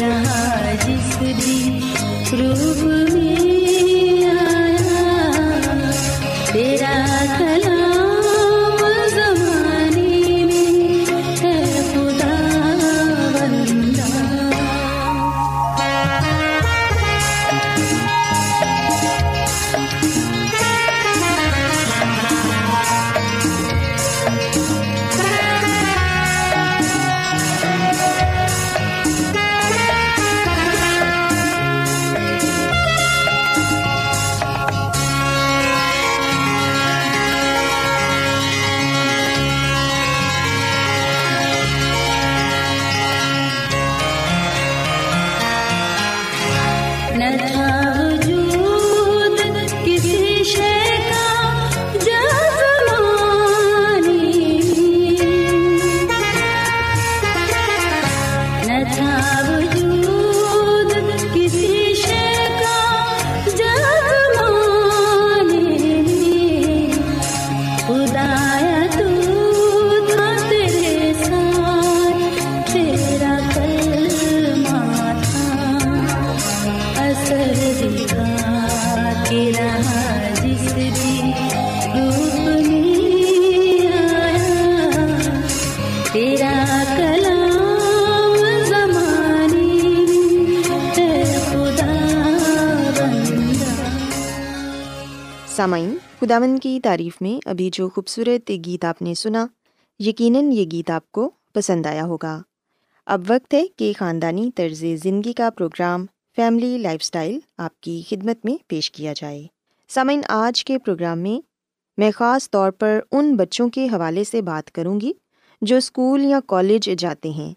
رہا جس دن روب خداون کی تعریف میں ابھی جو خوبصورت گیت آپ نے سنا، یقیناً یہ گیت آپ کو پسند آیا ہوگا۔ اب وقت ہے کہ خاندانی طرز زندگی کا پروگرام فیملی لائف اسٹائل آپ کی خدمت میں پیش کیا جائے۔ سامعین، آج کے پروگرام میں میں خاص طور پر ان بچوں کے حوالے سے بات کروں گی جو اسکول یا کالج جاتے ہیں۔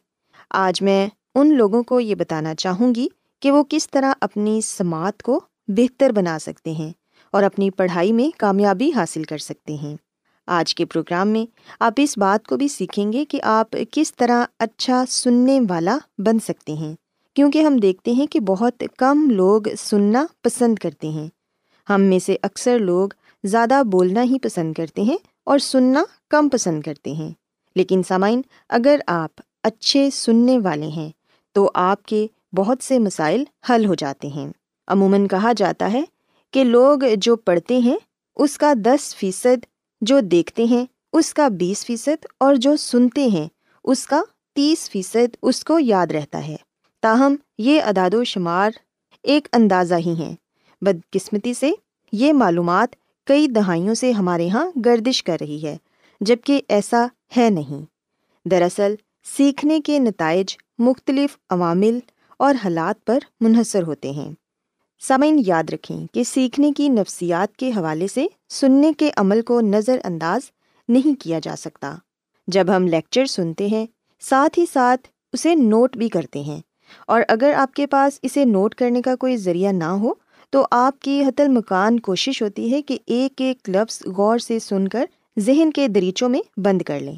آج میں ان لوگوں کو یہ بتانا چاہوں گی کہ وہ کس طرح اپنی سماعت کو بہتر بنا سکتے ہیں۔ اور اپنی پڑھائی میں کامیابی حاصل کر سکتے ہیں۔ آج کے پروگرام میں آپ اس بات کو بھی سیکھیں گے کہ آپ کس طرح اچھا سننے والا بن سکتے ہیں، کیونکہ ہم دیکھتے ہیں کہ بہت کم لوگ سننا پسند کرتے ہیں۔ ہم میں سے اکثر لوگ زیادہ بولنا ہی پسند کرتے ہیں اور سننا کم پسند کرتے ہیں۔ لیکن سامعین، اگر آپ اچھے سننے والے ہیں، تو آپ کے بہت سے مسائل حل ہو جاتے ہیں۔ عموماً کہا جاتا ہے کہ لوگ جو پڑھتے ہیں، اس کا دس فیصد جو دیکھتے ہیں، اس کا بیس فیصد اور جو سنتے ہیں، اس کا تیس فیصد اس کو یاد رہتا ہے۔ تاہم، یہ اداد و شمار ایک اندازہ ہی ہیں۔ بدقسمتی سے یہ معلومات کئی دہائیوں سے ہمارے یہاں گردش کر رہی ہے جبکہ ایسا ہے نہیں۔ دراصل، سیکھنے کے نتائج مختلف عوامل اور حالات پر منحصر ہوتے ہیں۔ سامعین، یاد رکھیں کہ سیکھنے کی نفسیات کے حوالے سے سننے کے عمل کو نظر انداز نہیں کیا جا سکتا۔ جب ہم لیکچر سنتے ہیں، ساتھ ہی ساتھ اسے نوٹ بھی کرتے ہیں۔ اور اگر آپ کے پاس اسے نوٹ کرنے کا کوئی ذریعہ نہ ہو، تو آپ کی حت المکان کوشش ہوتی ہے کہ ایک ایک لفظ غور سے سن کر ذہن کے دریچوں میں بند کر لیں۔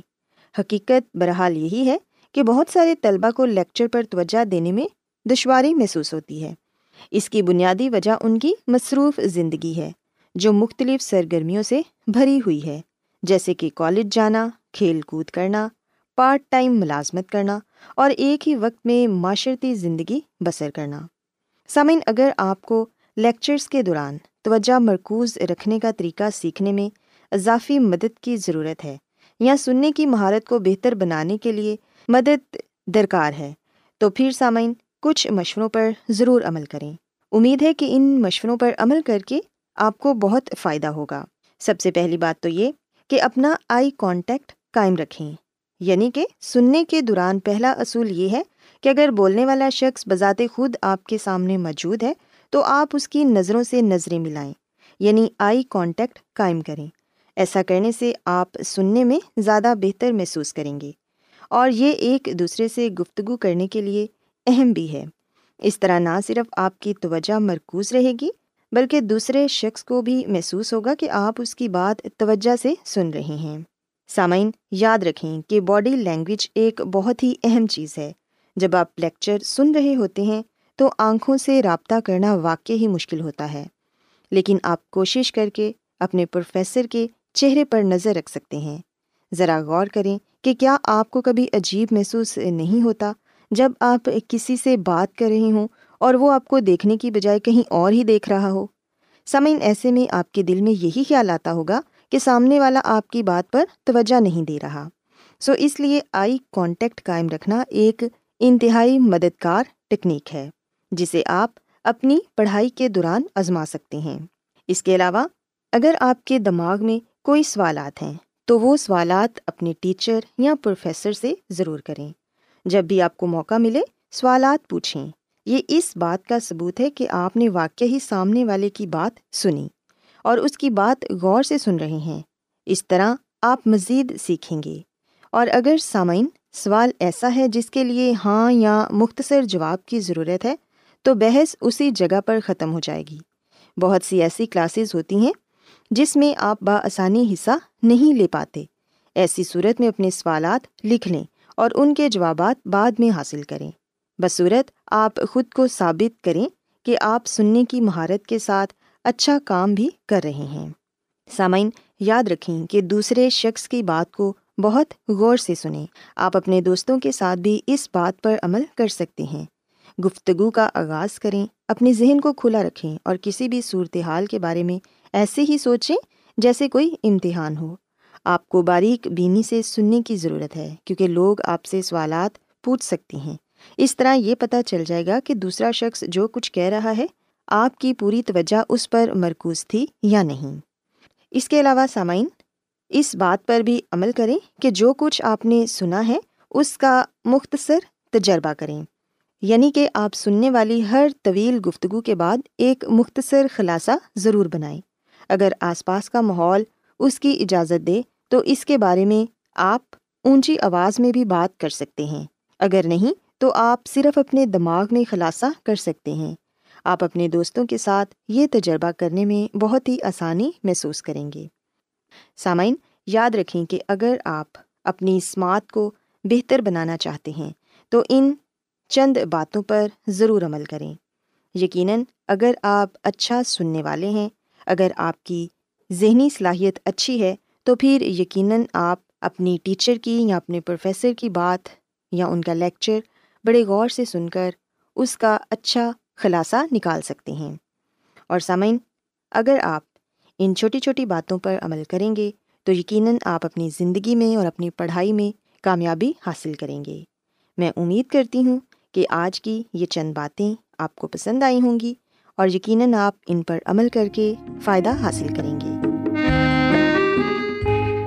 حقیقت بہرحال یہی ہے کہ بہت سارے طلبہ کو لیکچر پر توجہ دینے میں دشواری محسوس ہوتی ہے۔ اس کی بنیادی وجہ ان کی مصروف زندگی ہے، جو مختلف سرگرمیوں سے بھری ہوئی ہے، جیسے کہ کالج جانا، کھیل کود کرنا پارٹ ٹائم ملازمت کرنا اور ایک ہی وقت میں معاشرتی زندگی بسر کرنا۔ سامعین، اگر آپ کو لیکچرس کے دوران توجہ مرکوز رکھنے کا طریقہ سیکھنے میں اضافی مدد کی ضرورت ہے یا سننے کی مہارت کو بہتر بنانے کے لیے مدد درکار ہے، تو پھر سامعین کچھ مشوروں پر ضرور عمل کریں۔ امید ہے کہ ان مشوروں پر عمل کر کے آپ کو بہت فائدہ ہوگا۔ سب سے پہلی بات تو یہ کہ اپنا آئی کانٹیکٹ قائم رکھیں۔ یعنی کہ سننے کے دوران پہلا اصول یہ ہے کہ اگر بولنے والا شخص بذات خود آپ کے سامنے موجود ہے تو آپ اس کی نظروں سے نظریں ملائیں۔ یعنی آئی کانٹیکٹ قائم کریں۔ ایسا کرنے سے آپ سننے میں زیادہ بہتر محسوس کریں گے۔ اور یہ ایک دوسرے سے گفتگو کرنے کے لیے اہم بھی ہے۔ اس طرح نہ صرف آپ کی توجہ مرکوز رہے گی، بلکہ دوسرے شخص کو بھی محسوس ہوگا کہ آپ اس کی بات توجہ سے سن رہے ہیں۔ سامعین، یاد رکھیں کہ باڈی لینگویج ایک بہت ہی اہم چیز ہے۔ جب آپ لیکچر سن رہے ہوتے ہیں، تو آنکھوں سے رابطہ کرنا واقع ہی مشکل ہوتا ہے۔ لیکن آپ کوشش کر کے اپنے پروفیسر کے چہرے پر نظر رکھ سکتے ہیں۔ ذرا غور کریں کہ کیا آپ کو کبھی عجیب محسوس نہیں ہوتا جب آپ کسی سے بات کر رہے ہوں اور وہ آپ کو دیکھنے کی بجائے کہیں اور ہی دیکھ رہا ہو۔ سمعین ایسے میں آپ کے دل میں یہی خیال آتا ہوگا کہ سامنے والا آپ کی بات پر توجہ نہیں دے رہا۔ سو اس لیے آئی کانٹیکٹ قائم رکھنا ایک انتہائی مددگار ٹیکنیک ہے، جسے آپ اپنی پڑھائی کے دوران آزما سکتے ہیں۔ اس کے علاوہ، اگر آپ کے دماغ میں کوئی سوالات ہیں، تو وہ سوالات اپنے ٹیچر یا پروفیسر سے ضرور کریں۔ جب بھی آپ کو موقع ملے، سوالات پوچھیں۔ یہ اس بات کا ثبوت ہے کہ آپ نے واقع ہی سامنے والے کی بات سنی اور اس کی بات غور سے سن رہے ہیں۔ اس طرح آپ مزید سیکھیں گے۔ اور اگر سامعین، سوال ایسا ہے جس کے لیے ہاں یا مختصر جواب کی ضرورت ہے، تو بحث اسی جگہ پر ختم ہو جائے گی۔ بہت سی ایسی کلاسز ہوتی ہیں جس میں آپ بآسانی حصہ نہیں لے پاتے۔ ایسی صورت میں اپنے سوالات لکھ لیں۔ اور ان کے جوابات بعد میں حاصل کریں۔ بصورت، آپ خود کو ثابت کریں کہ آپ سننے کی مہارت کے ساتھ اچھا کام بھی کر رہے ہیں۔ سامعین، یاد رکھیں کہ دوسرے شخص کی بات کو بہت غور سے سنیں۔ آپ اپنے دوستوں کے ساتھ بھی اس بات پر عمل کر سکتے ہیں۔ گفتگو کا آغاز کریں، اپنے ذہن کو کھلا رکھیں اور کسی بھی صورتحال کے بارے میں ایسے ہی سوچیں جیسے کوئی امتحان ہو۔ آپ کو باریک بینی سے سننے کی ضرورت ہے، کیونکہ لوگ آپ سے سوالات پوچھ سکتے ہیں۔ اس طرح یہ پتہ چل جائے گا کہ دوسرا شخص جو کچھ کہہ رہا ہے، آپ کی پوری توجہ اس پر مرکوز تھی یا نہیں۔ اس کے علاوہ سامعین، اس بات پر بھی عمل کریں کہ جو کچھ آپ نے سنا ہے، اس کا مختصر تجربہ کریں۔ یعنی کہ آپ سننے والی ہر طویل گفتگو کے بعد ایک مختصر خلاصہ ضرور بنائیں۔ اگر آس پاس کا ماحول اس کی اجازت دے تو اس کے بارے میں آپ اونچی آواز میں بھی بات کر سکتے ہیں۔ اگر نہیں، تو آپ صرف اپنے دماغ میں خلاصہ کر سکتے ہیں۔ آپ اپنے دوستوں کے ساتھ یہ تجربہ کرنے میں بہت ہی آسانی محسوس کریں گے۔ سامعین، یاد رکھیں کہ اگر آپ اپنی اسمارت کو بہتر بنانا چاہتے ہیں، تو ان چند باتوں پر ضرور عمل کریں۔ یقیناً، اگر آپ اچھا سننے والے ہیں، اگر آپ کی ذہنی صلاحیت اچھی ہے تو پھر یقیناً آپ اپنی ٹیچر کی یا اپنے پروفیسر کی بات یا ان کا لیکچر بڑے غور سے سن کر اس کا اچھا خلاصہ نکال سکتے ہیں۔ اور سامعین، اگر آپ ان چھوٹی چھوٹی باتوں پر عمل کریں گے تو یقیناً آپ اپنی زندگی میں اور اپنی پڑھائی میں کامیابی حاصل کریں گے۔ میں امید کرتی ہوں کہ آج کی یہ چند باتیں آپ کو پسند آئی ہوں گی اور یقیناً آپ ان پر عمل کر کے فائدہ حاصل کریں گے۔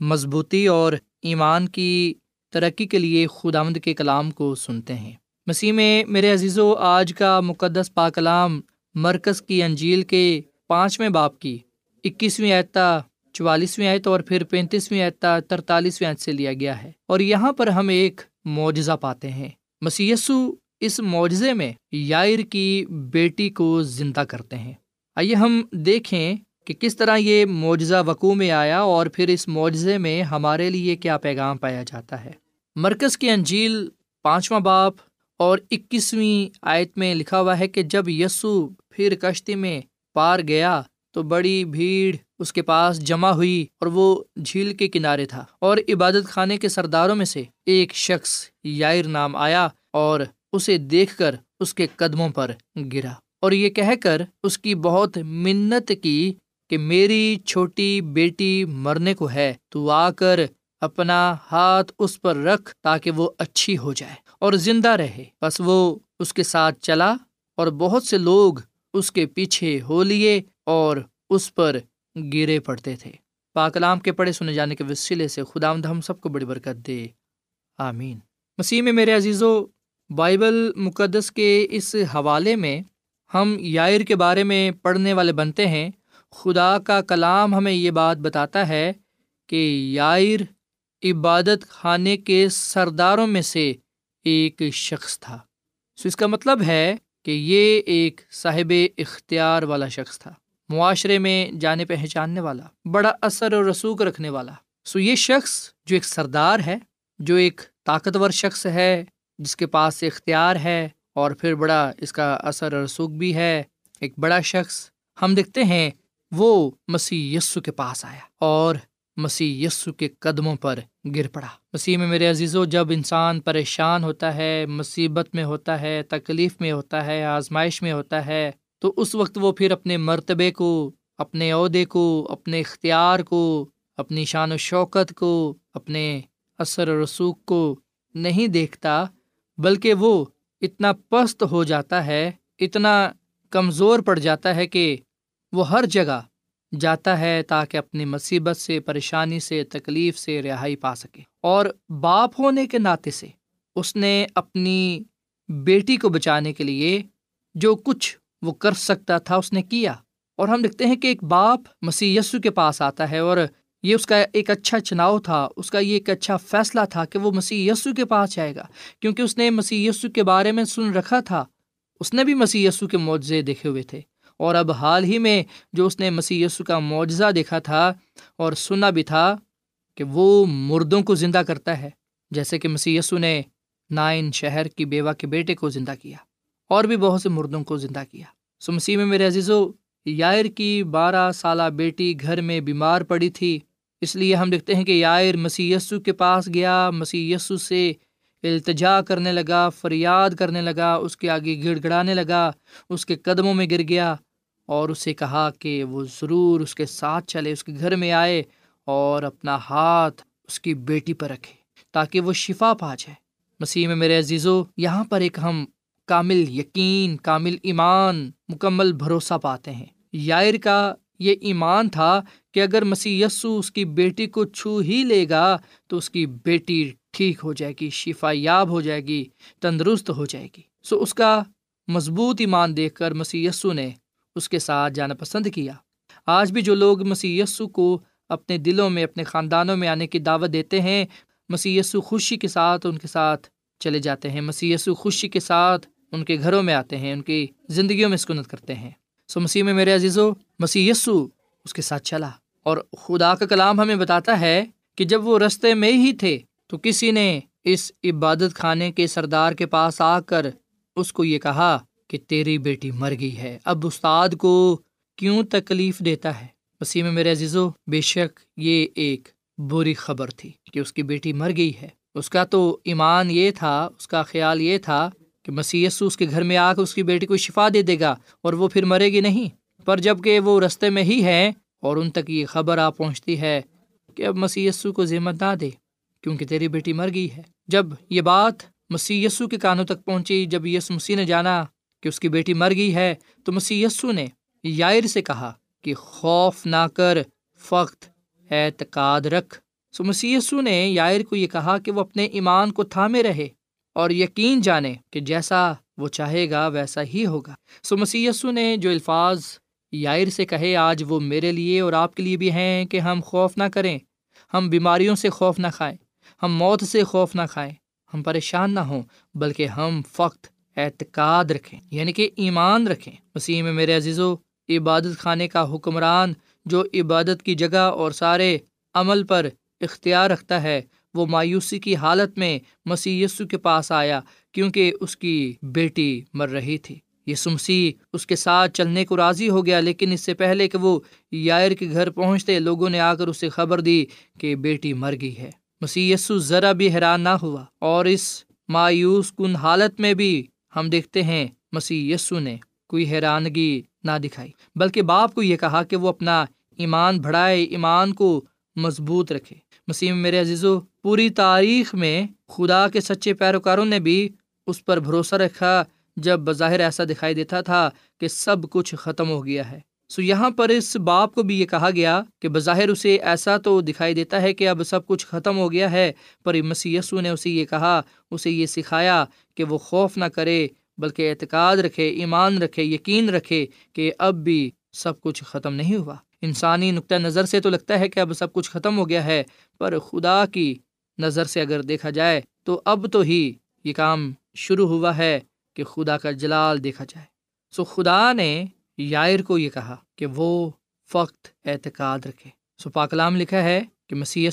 مضبوطی اور ایمان کی ترقی کے لیے خدا کے کلام کو سنتے ہیں۔ مسیح میں میرے عزیز و آج کا مقدس پاکلام مرکز کی انجیل کے پانچویں باپ کی اکیسویں اعتا چوالیسویں آیت اور پھر پینتیسویں آیت ترتالیسویں آیت سے لیا گیا ہے اور یہاں پر ہم ایک معجزہ پاتے ہیں۔ مسیسو اس معجزے میں یائر کی بیٹی کو زندہ کرتے ہیں۔ آئیے ہم دیکھیں کہ کس طرح یہ معجزہ وقوع میں آیا اور پھر اس معجزے میں ہمارے لیے کیا پیغام پایا جاتا ہے؟ مرکز کی انجیل پانچواں باپ اور اکیسویں آیت میں لکھا ہوا ہے کہ جب یسو پھر کشتی میں پار گیا تو بڑی بھیڑ اس کے پاس جمع ہوئی اور وہ جھیل کے کنارے تھا اور عبادت خانے کے سرداروں میں سے ایک شخص یائر نام آیا اور اسے دیکھ کر اس کے قدموں پر گرا اور یہ کہہ کر اس کی بہت منت کی کہ میری چھوٹی بیٹی مرنے کو ہے، تو آ کر اپنا ہاتھ اس پر رکھ تاکہ وہ اچھی ہو جائے اور زندہ رہے۔ بس وہ اس کے ساتھ چلا اور بہت سے لوگ اس کے پیچھے ہو لیے اور اس پر گرے پڑتے تھے۔ پاکلام کے پڑھے سنے جانے کے وسیلے سے خدا ہم سب کو بڑی برکت دے۔ آمین۔ مسیح میں میرے عزیز و بائبل مقدس کے اس حوالے میں ہم یائر کے بارے میں پڑھنے والے بنتے ہیں۔ خدا کا کلام ہمیں یہ بات بتاتا ہے کہ یائر عبادت خانے کے سرداروں میں سے ایک شخص تھا۔ سو اس کا مطلب ہے کہ یہ ایک صاحب اختیار والا شخص تھا، معاشرے میں جانے پہچاننے والا، بڑا اثر اور رسوخ رکھنے والا۔ سو یہ شخص جو ایک سردار ہے، جو ایک طاقتور شخص ہے، جس کے پاس اختیار ہے اور پھر بڑا اس کا اثر اور رسوخ بھی ہے، ایک بڑا شخص۔ ہم دیکھتے ہیں وہ مسیح یسو کے پاس آیا اور مسیح یسو کے قدموں پر گر پڑا۔ مسیح میں میرے عزیز و جب انسان پریشان ہوتا ہے، مصیبت میں ہوتا ہے، تکلیف میں ہوتا ہے، آزمائش میں ہوتا ہے، تو اس وقت وہ پھر اپنے مرتبے کو، اپنے عہدے کو، اپنے اختیار کو، اپنی شان و شوکت کو، اپنے اثر و رسوخ کو نہیں دیکھتا، بلکہ وہ اتنا پست ہو جاتا ہے، اتنا کمزور پڑ جاتا ہے کہ وہ ہر جگہ جاتا ہے تاکہ اپنی مصیبت سے، پریشانی سے، تکلیف سے رہائی پا سکے۔ اور باپ ہونے کے ناطے سے اس نے اپنی بیٹی کو بچانے کے لیے جو کچھ وہ کر سکتا تھا اس نے کیا۔ اور ہم دیکھتے ہیں کہ ایک باپ مسی یسو کے پاس آتا ہے اور یہ اس کا ایک اچھا چناؤ تھا، اس کا یہ ایک اچھا فیصلہ تھا کہ وہ مسیح یسو کے پاس جائے گا۔ کیونکہ اس نے مسیح یسو کے بارے میں سن رکھا تھا، اس نے بھی مسیح یسو کے معجزے دیکھے ہوئے تھے۔ اور اب حال ہی میں جو اس نے مسیح یسو کا معجزہ دیکھا تھا اور سنا بھی تھا کہ وہ مردوں کو زندہ کرتا ہے، جیسے کہ مسی یسو نے نائن شہر کی بیوہ کے بیٹے کو زندہ کیا اور بھی بہت سے مردوں کو زندہ کیا۔ سو مسیح میں میرے عزیز و یائر کی بارہ سالہ بیٹی گھر میں بیمار پڑی تھی، اس لیے ہم دیکھتے ہیں کہ یائر مسی یسو کے پاس گیا مسی یسو سے التجا کرنے لگا، فریاد کرنے لگا، اس کے آگے گڑ گڑانے لگا، اس کے قدموں میں گر گیا۔ اور اسے کہا کہ وہ ضرور اس کے ساتھ چلے، اس کے گھر میں آئے اور اپنا ہاتھ اس کی بیٹی پر رکھے تاکہ وہ شفا پا جائے۔ مسیح میں میرے عزیزو، یہاں پر ایک ہم کامل یقین، کامل ایمان، مکمل بھروسہ پاتے ہیں۔ یائر کا یہ ایمان تھا کہ اگر مسیح یسو اس کی بیٹی کو چھو ہی لے گا تو اس کی بیٹی ٹھیک ہو جائے گی، شفا یاب ہو جائے گی، تندرست ہو جائے گی۔ سو اس کا مضبوط ایمان دیکھ کر مسی یسو نے اس کے ساتھ جانا پسند کیا۔ آج بھی جو لوگ مسی یسو کو اپنے دلوں میں، اپنے خاندانوں میں آنے کی دعوت دیتے ہیں مسی یسو خوشی کے ساتھ ان کے ساتھ چلے جاتے ہیں۔ مسی یسو خوشی کے ساتھ ان کے گھروں میں آتے ہیں، ان کی زندگیوں میں سکونت کرتے ہیں۔ سو مسیح میں میرے عزیز و مسی یسو اس کے ساتھ چلا۔ اور خدا کا کلام ہمیں بتاتا ہے کہ جب وہ رستے میں ہی تھے تو کسی نے اس عبادت خانے کے سردار کے پاس آ کر اس کو یہ کہا کہ تیری بیٹی مر گئی ہے۔ اب استاد کو کیوں تکلیف دیتا ہے؟ وسیم میرے عزیزو، بے شک یہ ایک بری خبر تھی کہ اس کی بیٹی مر گئی ہے۔ اس کا تو ایمان یہ تھا، اس کا خیال یہ تھا کہ مسی اس کے گھر میں آ کر اس کی بیٹی کو شفا دے دے گا اور وہ پھر مرے گی نہیں۔ پر جبکہ وہ رستے میں ہی ہے اور ان تک یہ خبر آ پہنچتی ہے کہ اب مسی کو ذمت نہ دے، کیونکہ تیری بیٹی مر گئی ہے۔ جب یہ بات مسی کے کانوں تک پہنچی، جب یس مسیح نے جانا کہ اس کی بیٹی مر گئی ہے، تو مسی نے یائر سے کہا کہ خوف نہ کر فخت اعتقاد رکھ۔ سو مسی نے یائر کو یہ کہا کہ وہ اپنے ایمان کو تھامے رہے اور یقین جانے کہ جیسا وہ چاہے گا، ویسا ہی ہوگا۔ سو مسی نے جو الفاظ یائر سے کہے، آج وہ میرے لیے اور آپ کے لیے بھی ہیں کہ ہم خوف نہ کریں۔ ہم بیماریوں سے خوف نہ کھائیں، ہم موت سے خوف نہ کھائیں، ہم پریشان نہ ہوں، بلکہ ہم فخت اعتقاد رکھیں یعنی کہ ایمان رکھیں۔ مسیح میں میرے عزیز و عبادت خانے کا حکمران جو عبادت کی جگہ اور سارے عمل پر اختیار رکھتا ہے، وہ مایوسی کی حالت میں مسیح یسو کے پاس آیا کیونکہ اس کی بیٹی مر رہی تھی۔ یہ سمسی اس کے ساتھ چلنے کو راضی ہو گیا، لیکن اس سے پہلے کہ وہ یائر کے گھر پہنچتے، لوگوں نے آ کر اسے خبر دی کہ بیٹی مر گئی ہے۔ مسی یسو ذرا بھی حیران نہ ہوا اور اس مایوس کن حالت میں بھی ہم دیکھتے ہیں مسیح یسو نے کوئی حیرانگی نہ دکھائی، بلکہ باپ کو یہ کہا کہ وہ اپنا ایمان بڑھائے، ایمان کو مضبوط رکھے۔ مسیم میرے عزیز و پوری تاریخ میں خدا کے سچے پیروکاروں نے بھی اس پر بھروسہ رکھا جب بظاہر ایسا دکھائی دیتا تھا کہ سب کچھ ختم ہو گیا ہے۔ سو یہاں پر اس باپ کو بھی یہ کہا گیا کہ بظاہر اسے ایسا تو دکھائی دیتا ہے کہ اب سب کچھ ختم ہو گیا ہے، پر مسی نے اسے یہ کہا، اسے یہ سکھایا کہ وہ خوف نہ کرے، بلکہ اعتقاد رکھے، ایمان رکھے، یقین رکھے کہ اب بھی سب کچھ ختم نہیں ہوا۔ انسانی نقطۂ نظر سے تو لگتا ہے کہ اب سب کچھ ختم ہو گیا ہے، پر خدا کی نظر سے اگر دیکھا جائے تو اب تو ہی یہ کام شروع ہوا ہے کہ خدا کا جلال دیکھا جائے۔ سو خدا نے یائر کو یہ کہا کہ وہ فخت اعتقاد رکھے۔ سو پاکلام لکھا ہے کہ مسی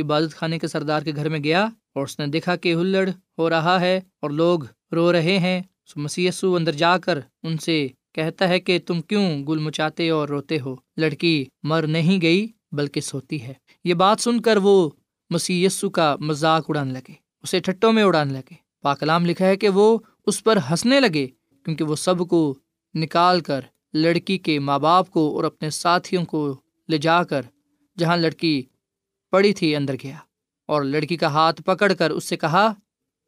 عبادت خانے کے سردار کے گھر میں گیا اور اس نے دیکھا کہ ہلڑ ہو رہا ہے اور لوگ رو رہے ہیں۔ سو مسی اندر جا کر ان سے کہتا ہے کہ تم کیوں گل مچاتے اور روتے ہو؟ لڑکی مر نہیں گئی بلکہ سوتی ہے۔ یہ بات سن کر وہ مسی کا مذاق اڑانے لگے، اسے ٹھٹوں میں اڑانے لگے۔ پاکلام لکھا ہے کہ وہ اس پر ہنسنے لگے کیونکہ وہ سب کو نکال کر لڑکی کے ماں باپ کو اور اپنے ساتھیوں کو لے جا کر جہاں لڑکی پڑی تھی اندر گیا۔ اور لڑکی کا ہاتھ پکڑ کر اس سے کہا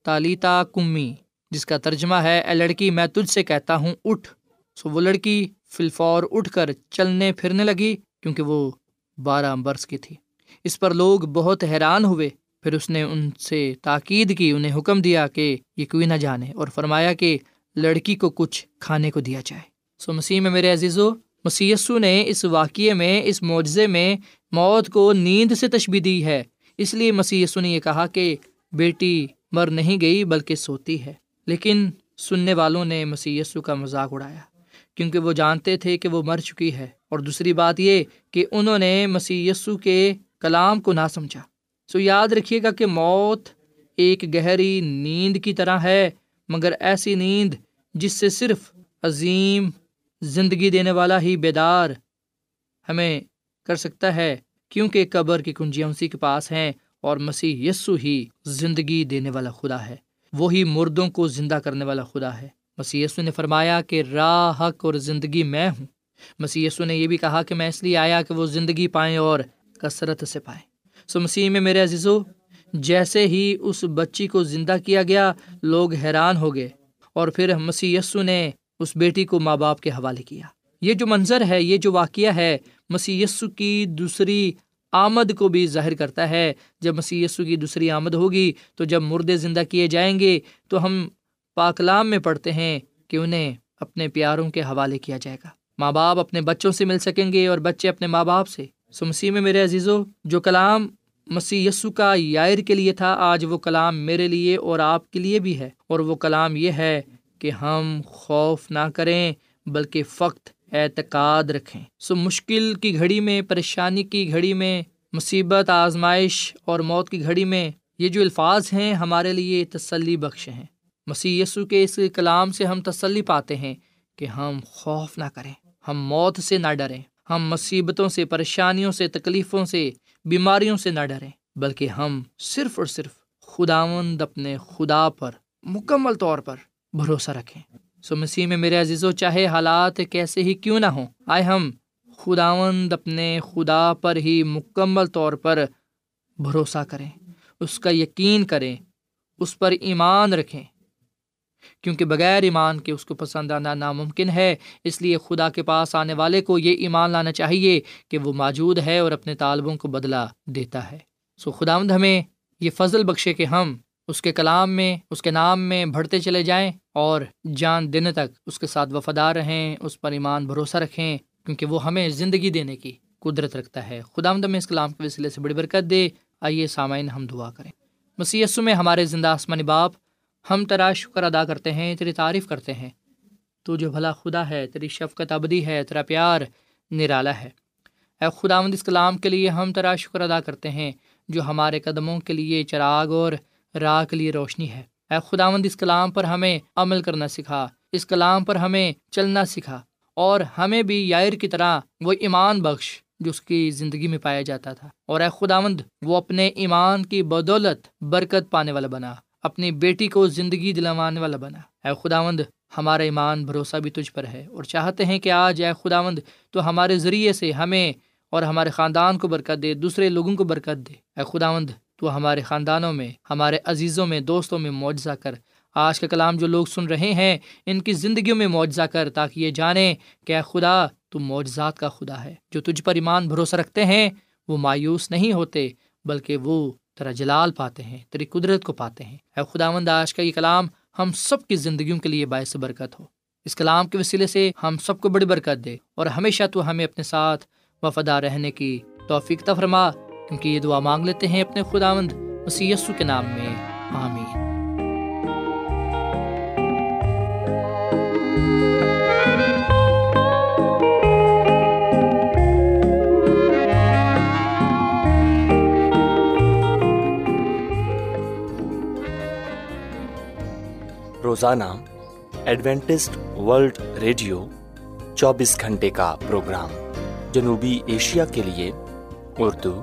تالیتا کمی، جس کا ترجمہ ہے، اے لڑکی، میں تجھ سے کہتا ہوں، اٹھ۔ سو وہ لڑکی فلفور اٹھ کر چلنے پھرنے لگی، کیونکہ وہ بارہ برس کی تھی۔ اس پر لوگ بہت حیران ہوئے۔ پھر اس نے ان سے تاکید کی، انہیں حکم دیا کہ یہ کوئی نہ جانے اور فرمایا کہ لڑکی کو کچھ کھانے کو دیا جائے۔ سو مسیح میں، میرے عزیز و مسیسو نے اس واقعے میں، اس معجزے میں موت کو نیند سے تشبی دی ہے۔ اس لیے مسی نے یہ کہا کہ بیٹی مر نہیں گئی بلکہ سوتی ہے۔ لیکن سننے والوں نے مسی کا مذاق اڑایا، کیونکہ وہ جانتے تھے کہ وہ مر چکی ہے۔ اور دوسری بات یہ کہ انہوں نے مسی کے کلام کو نہ سمجھا۔ سو یاد رکھیے گا کہ موت ایک گہری نیند کی طرح ہے، مگر ایسی نیند جس سے صرف عظیم زندگی دینے والا ہی بیدار ہمیں کر سکتا ہے، کیونکہ قبر کی کنجیاں اسی کے پاس ہیں۔ اور مسیح یسو ہی زندگی دینے والا خدا ہے۔ وہی مردوں کو زندہ کرنے والا خدا ہے۔ مسیح یسو نے فرمایا کہ راہ حق اور زندگی میں ہوں۔ مسیح یسو نے یہ بھی کہا کہ میں اس لیے آیا کہ وہ زندگی پائیں اور کثرت سے پائیں۔ سو مسیح میں میرے عزیزو، جیسے ہی اس بچی کو زندہ کیا گیا، لوگ حیران ہو گئے۔ اور پھر مسی یسو نے اس بیٹی کو ماں باپ کے حوالے کیا۔ یہ جو منظر ہے، یہ جو واقعہ ہے مسی کی دوسری آمد کو بھی ظاہر کرتا ہے۔ جب مسی کی دوسری آمد ہوگی تو جب مردے زندہ کیے جائیں گے تو ہم پاکلام میں پڑھتے ہیں کہ انہیں اپنے پیاروں کے حوالے کیا جائے گا۔ ماں باپ اپنے بچوں سے مل سکیں گے اور بچے اپنے ماں باپ سے۔ سو مسیح میں میرے عزیزو، جو کلام مسیح یسو کا یائر کے لیے تھا، آج وہ کلام میرے لیے اور آپ کے لیے بھی ہے۔ اور وہ کلام یہ ہے کہ ہم خوف نہ کریں، بلکہ فقط اعتقاد رکھیں۔ سو مشکل کی گھڑی میں، پریشانی کی گھڑی میں، مصیبت، آزمائش اور موت کی گھڑی میں یہ جو الفاظ ہیں ہمارے لیے تسلی بخش ہیں۔ مسیح یسو کے اس کلام سے ہم تسلی پاتے ہیں کہ ہم خوف نہ کریں، ہم موت سے نہ ڈریں، ہم مصیبتوں سے، پریشانیوں سے، تکلیفوں سے، بیماریوں سے نہ ڈریں، بلکہ ہم صرف اور صرف خداوند اپنے خدا پر مکمل طور پر بھروسہ رکھیں۔ سو مسیح میں میرے عزیز و چاہے حالات کیسے ہی کیوں نہ ہوں، آئے ہم خداوند اپنے خدا پر ہی مکمل طور پر بھروسہ کریں، اس کا یقین کریں، اس پر ایمان رکھیں۔ کیونکہ بغیر ایمان کے اس کو پسند آنا ناممکن ہے، اس لیے خدا کے پاس آنے والے کو یہ ایمان لانا چاہیے کہ وہ موجود ہے اور اپنے طالبوں کو بدلا دیتا ہے۔ سو خداوند ہمیں یہ فضل بخشے کہ ہم اس کے کلام میں، اس کے نام میں بڑھتے چلے جائیں اور جان دینے تک اس کے ساتھ وفادار رہیں، اس پر ایمان بھروسہ رکھیں، کیونکہ وہ ہمیں زندگی دینے کی قدرت رکھتا ہے۔ خدا میں اس کلام کے وسیلے سے بڑی برکت دے۔ آئیے سامعین ہم دعا کریں۔ مسیسو میں ہمارے زندہ آسمانی باپ، ہم تیرا شکر ادا کرتے ہیں، تیری تعریف کرتے ہیں۔ تو جو بھلا خدا ہے، تیری شفقت ابدی ہے، تیرا پیار نرالا ہے۔ اے خدا مند اس کلام کے لیے ہم تیرا شکر ادا کرتے ہیں، جو ہمارے قدموں کے لیے چراغ اور راہ کے لیے روشنی ہے۔ اے خداوند، اس کلام پر ہمیں عمل کرنا سکھا۔ اس کلام پر ہمیں چلنا سکھا۔ اور ہمیں بھی یائر کی طرح وہ ایمان بخش جو اس کی زندگی میں پایا جاتا تھا۔ اور اے خداوند، وہ اپنے ایمان کی بدولت برکت پانے والا بنا۔ اپنی بیٹی کو زندگی دلوانے والا بنا۔ اے خداوند، ہمارا ایمان بھروسہ بھی تجھ پر ہے۔ اور چاہتے ہیں کہ آج اے خداوند تو ہمارے ذریعے سے ہمیں اور ہمارے خاندان کو برکت دے، دوسرے لوگوں کو برکت دے۔ اے خداوند تو ہمارے خاندانوں میں، ہمارے عزیزوں میں، دوستوں میں معجزہ کر۔ آج کا کلام جو لوگ سن رہے ہیں، ان کی زندگیوں میں معجزہ کر تاکہ یہ جانیں کہ اے خدا تو معجزات کا خدا ہے۔ جو تجھ پر ایمان بھروسہ رکھتے ہیں، وہ مایوس نہیں ہوتے، بلکہ وہ تیرا جلال پاتے ہیں تیری قدرت کو پاتے ہیں۔ اے خداوند، آج کا یہ کلام ہم سب کی زندگیوں کے لیے باعث برکت ہو۔ اس کلام کے وسیلے سے ہم سب کو بڑی برکت دے اور ہمیشہ تو ہمیں اپنے ساتھ وفادار رہنے کی توفیق تفرما کیونکہ یہ دعا مانگ لیتے ہیں اپنے خداوند اسی یسو کے نام میں، آمین۔ روزانہ ایڈوینٹسٹ ورلڈ ریڈیو چوبیس گھنٹے کا پروگرام جنوبی ایشیا کے لیے Urdu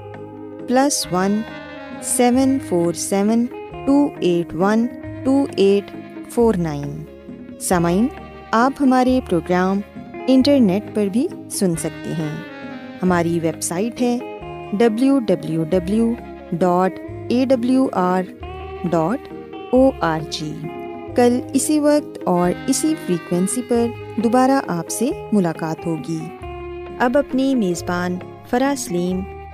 plus one seven four seven two eight one two eight four nine. سامعین، آپ ہمارے پروگرام انٹرنیٹ پر بھی سن سکتے ہیں۔ ہماری ویب سائٹ ہے W W W dot A W R dot O R G کل اسی وقت اور اسی فریکوینسی پر دوبارہ آپ سے ملاقات ہوگی۔ اب اپنی میزبان فرا سلیم